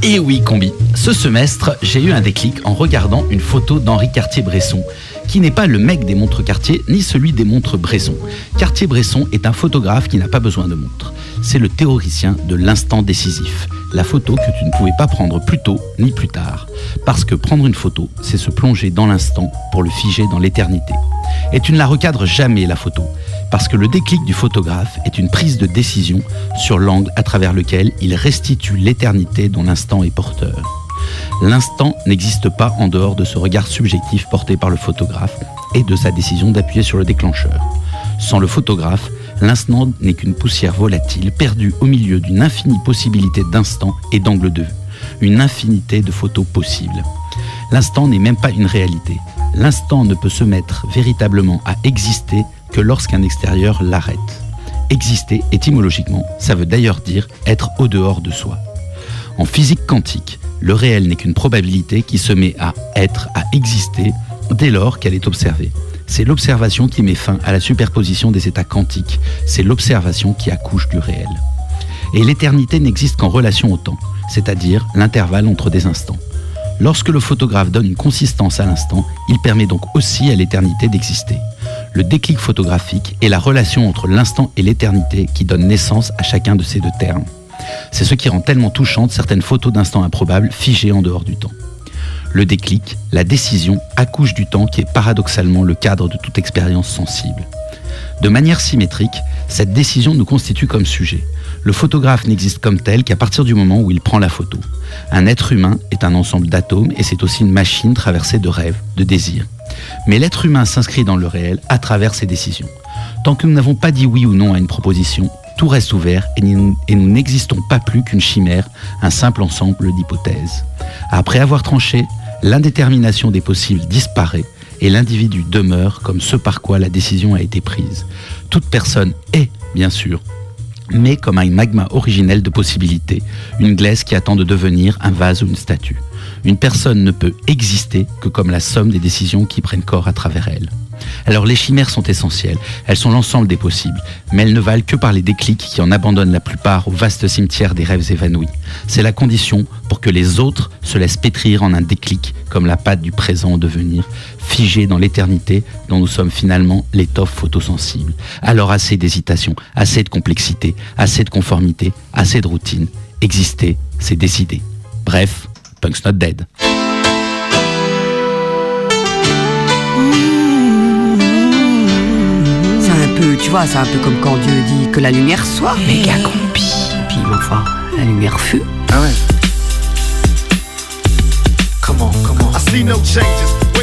Et oui, combi. Ce semestre, j'ai eu un déclic en regardant une photo d'Henri Cartier-Bresson, qui n'est pas le mec des montres Cartier, ni celui des montres Bresson. Cartier-Bresson est un photographe qui n'a pas besoin de montre. C'est le théoricien de l'instant décisif. La photo que tu ne pouvais pas prendre plus tôt ni plus tard. Parce que prendre une photo, c'est se plonger dans l'instant pour le figer dans l'éternité. Et tu ne la recadres jamais, la photo. Parce que le déclic du photographe est une prise de décision sur l'angle à travers lequel il restitue l'éternité dont l'instant est porteur. L'instant n'existe pas en dehors de ce regard subjectif porté par le photographe et de sa décision d'appuyer sur le déclencheur. Sans le photographe, l'instant n'est qu'une poussière volatile perdue au milieu d'une infinie possibilité d'instants et d'angles de vue, une infinité de photos possibles. L'instant n'est même pas une réalité. L'instant ne peut se mettre véritablement à exister que lorsqu'un extérieur l'arrête. Exister, étymologiquement, ça veut d'ailleurs dire être au dehors de soi. En physique quantique, le réel n'est qu'une probabilité qui se met à être, à exister, dès lors qu'elle est observée. C'est l'observation qui met fin à la superposition des états quantiques. C'est l'observation qui accouche du réel. Et l'éternité n'existe qu'en relation au temps, c'est-à-dire l'intervalle entre des instants. Lorsque le photographe donne une consistance à l'instant, il permet donc aussi à l'éternité d'exister. Le déclic photographique est la relation entre l'instant et l'éternité qui donne naissance à chacun de ces deux termes. C'est ce qui rend tellement touchante certaines photos d'instants improbables figées en dehors du temps. Le déclic, la décision, accouche du temps qui est paradoxalement le cadre de toute expérience sensible. De manière symétrique, cette décision nous constitue comme sujet. Le photographe n'existe comme tel qu'à partir du moment où il prend la photo. Un être humain est un ensemble d'atomes et c'est aussi une machine traversée de rêves, de désirs. Mais l'être humain s'inscrit dans le réel à travers ses décisions. Tant que nous n'avons pas dit oui ou non à une proposition, tout reste ouvert et nous n'existons pas plus qu'une chimère, un simple ensemble d'hypothèses. Après avoir tranché, l'indétermination des possibles disparaît et l'individu demeure comme ce par quoi la décision a été prise. Toute personne est, bien sûr, mais comme un magma originel de possibilités, une glaise qui attend de devenir un vase ou une statue. Une personne ne peut exister que comme la somme des décisions qui prennent corps à travers elle. Alors les chimères sont essentielles, elles sont l'ensemble des possibles, mais elles ne valent que par les déclics qui en abandonnent la plupart au vaste cimetière des rêves évanouis. C'est la condition pour que les autres se laissent pétrir en un déclic comme la pâte du présent en devenir, figée dans l'éternité dont nous sommes finalement l'étoffe photosensible. Alors assez d'hésitation, assez de complexité, assez de conformité, assez de routine. Exister, c'est décider. Bref, Punk's not dead. Peu, tu vois, c'est un peu comme quand Dieu dit que la lumière soit. Méga combi. Puis, ma foi, la lumière fut. Ah ouais. Come on, come on. I see no changes.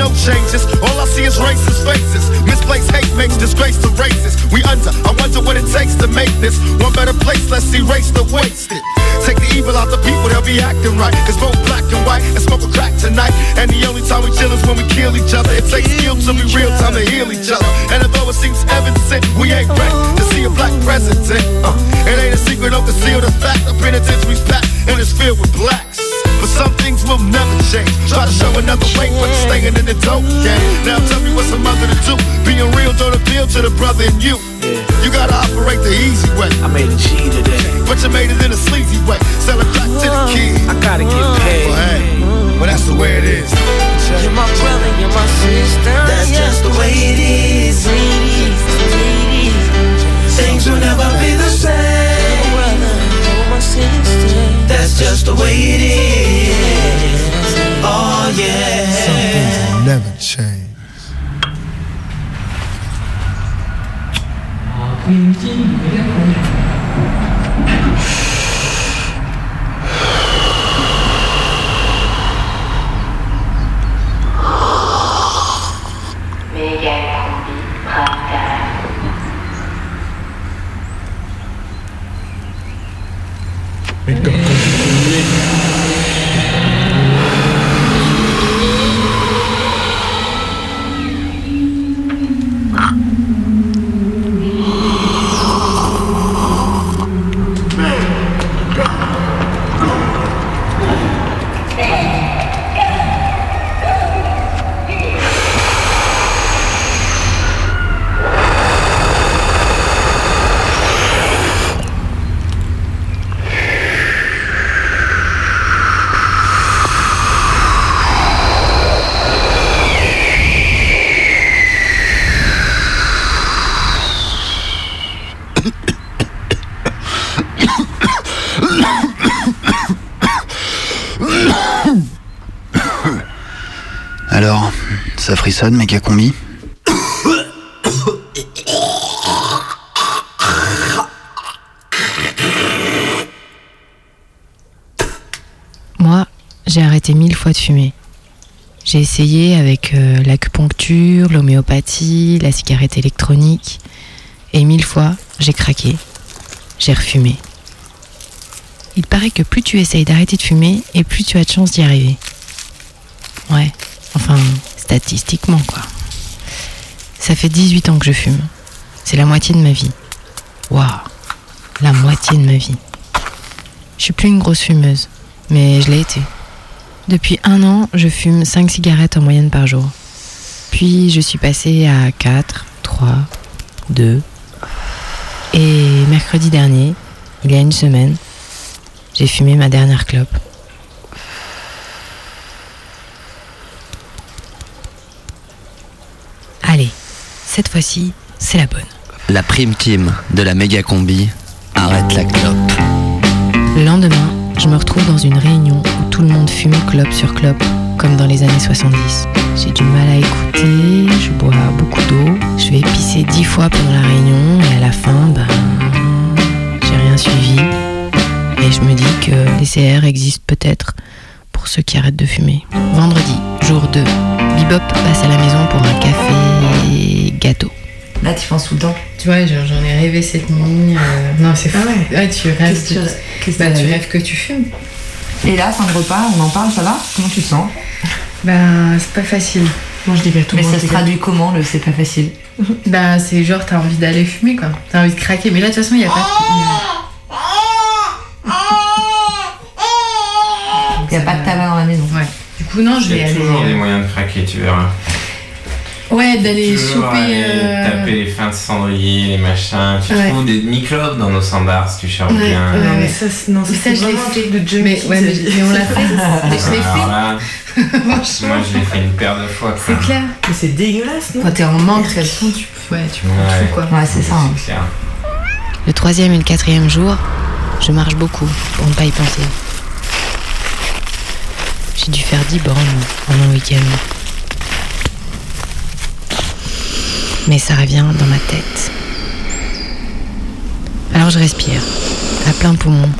No changes. All I see is racist faces. Misplaced hate makes disgrace to races. We under. I wonder what it takes to make this one better place. Let's erase the wasted. Take the evil out the people, they'll be acting right. It's both black and white and smoke a crack tonight. And the only time we chill is when we kill each other. It takes skill to be real time to heal each other. And although it seems evident, we ain't ready to see a black president. Uh, it ain't a secret, don't conceal the fact. The penitentiary's packed and it's filled with blacks. But some things will never change. Try to show another way, but you're staying in the dope game. Now tell me what's a mother to do. Being real don't appeal to the brother in you. You gotta operate the easy way. I made a G today. But you made it in a sleazy way. Sell it back to the kids. I gotta get paid. But hey, well that's the way it is. You're my brother, you're my sister. That's just the way it is. Ça frissonne, méga combi Moi, j'ai arrêté mille fois de fumer. J'ai essayé avec euh, l'acupuncture, l'homéopathie, la cigarette électronique. Et mille fois, j'ai craqué. J'ai refumé. Il paraît que plus tu essayes d'arrêter de fumer, et plus tu as de chances d'y arriver. Ouais, enfin, statistiquement, quoi. Ça fait 18 ans que je fume. C'est la moitié de ma vie. Waouh, la moitié de ma vie. Je suis plus une grosse fumeuse, mais je l'ai été. Depuis un an, je fume 5 cigarettes en moyenne par jour. Puis je suis passée à 4, 3, 2. Et mercredi dernier, il y a une semaine, j'ai fumé ma dernière clope. Allez, cette fois-ci, c'est la bonne. La prime team de la méga combi arrête la clope. Le lendemain, je me retrouve dans une réunion où tout le monde fume clope sur clope, comme dans les années 70. J'ai du mal à écouter, je bois beaucoup d'eau, je vais pisser dix fois pendant la réunion et à la fin, ben, j'ai rien suivi. Et je me dis que les CR existent peut-être pour ceux qui arrêtent de fumer. Vendredi, jour 2, Bebop passe à la maison pour un café gâteau. Là, tu penses tout le temps. Tu vois, j'en ai rêvé cette nuit. euh, Non, c'est fou. Ah ouais. Ouais, tu rêves. Qu'est-ce que bah, tu rêves que tu fumes. Et là, fin de repas, on en parle, ça va? Comment tu te sens? Ben, c'est pas facile. Moi, je dis tout Mais le monde ça se traduit comment le c'est pas facile? *laughs* Bah, c'est genre, t'as envie d'aller fumer, quoi. T'as envie de craquer. Mais là, de toute façon, il n'y a pas. Il n'y a pas de tabac dans la maison. Ouais. Du coup, non, je Il vais y a aller. toujours des moyens de craquer, tu verras. Ouais, d'aller choper. aller euh, taper les fins de cendrier, les machins. Tu Ouais. trouves des microbes dans nos sandars si tu cherches Ouais, bien. ouais, Non, mais ça, c'est- non, ça, Mais ça, c'est *laughs* je l'ai fait. de Mais, ouais, mais, on l'a fait. Mais je l'ai fait. là, moi je l'ai fait une paire de fois. quoi. C'est clair. Mais c'est dégueulasse, non Quand t'es en manque, de toute façon, tu, ouais, tu prends Ouais. tout, quoi. Ouais, c'est ça. hein. C'est clair. Le troisième et le quatrième jour, je marche beaucoup pour ne pas y penser. J'ai dû faire 10 bornes en un week-end. Mais ça revient dans ma tête. Alors je respire, à plein poumon.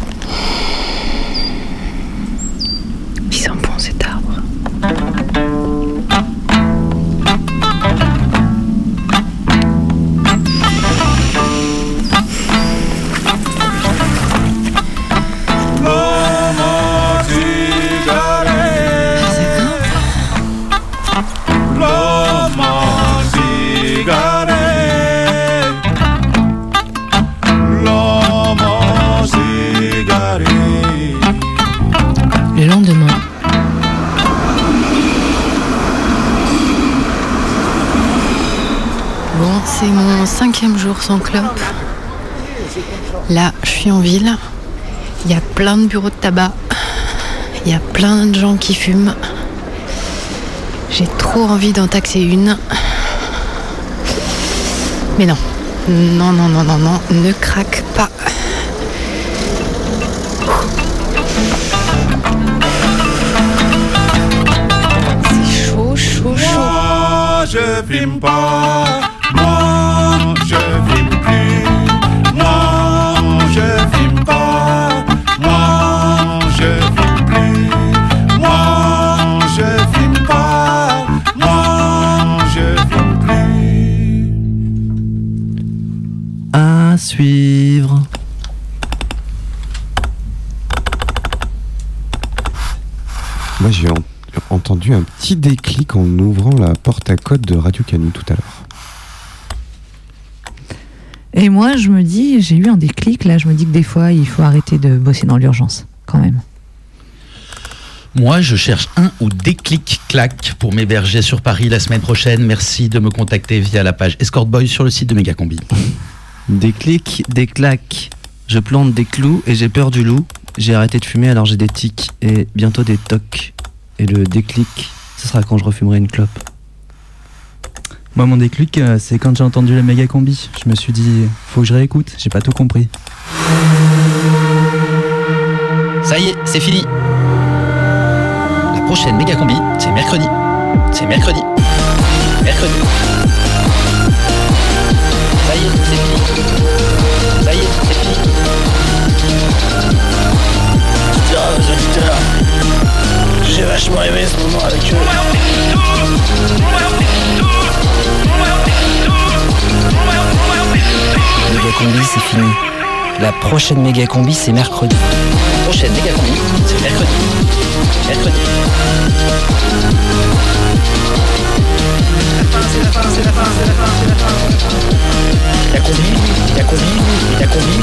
Là, je suis en ville. Il y a plein de bureaux de tabac. Il y a plein de gens qui fument. J'ai trop envie d'en taxer une. Mais non. Non, non, non, non, non. Ne craque Moi, j'ai en- entendu un petit déclic en ouvrant la porte à code de Radio Canu tout à l'heure. Et moi, je me dis, j'ai eu un déclic là, je me dis que des fois, il faut arrêter de bosser dans l'urgence, quand même. Moi, je cherche un ou des clics-clac pour m'héberger sur Paris la semaine prochaine. Merci de me contacter via la page Escort Boy sur le site de Megacombi. Des clics, des claques. Je plante des clous et j'ai peur du loup. J'ai arrêté de fumer alors j'ai des tics et bientôt des tocs. Et le déclic, ce sera quand je refumerai une clope. Moi, mon déclic, euh, c'est quand j'ai entendu la méga combi. Je me suis dit, faut que je réécoute, j'ai pas tout compris. Ça y est, c'est fini. La prochaine méga combi, c'est mercredi. C'est mercredi. Mercredi. J'ai vachement aimé ce moment avec eux. Méga combi, c'est fini. La prochaine méga combi, c'est mercredi. La prochaine méga combi, c'est mercredi. Mercredi. La combi, la combi, la combi,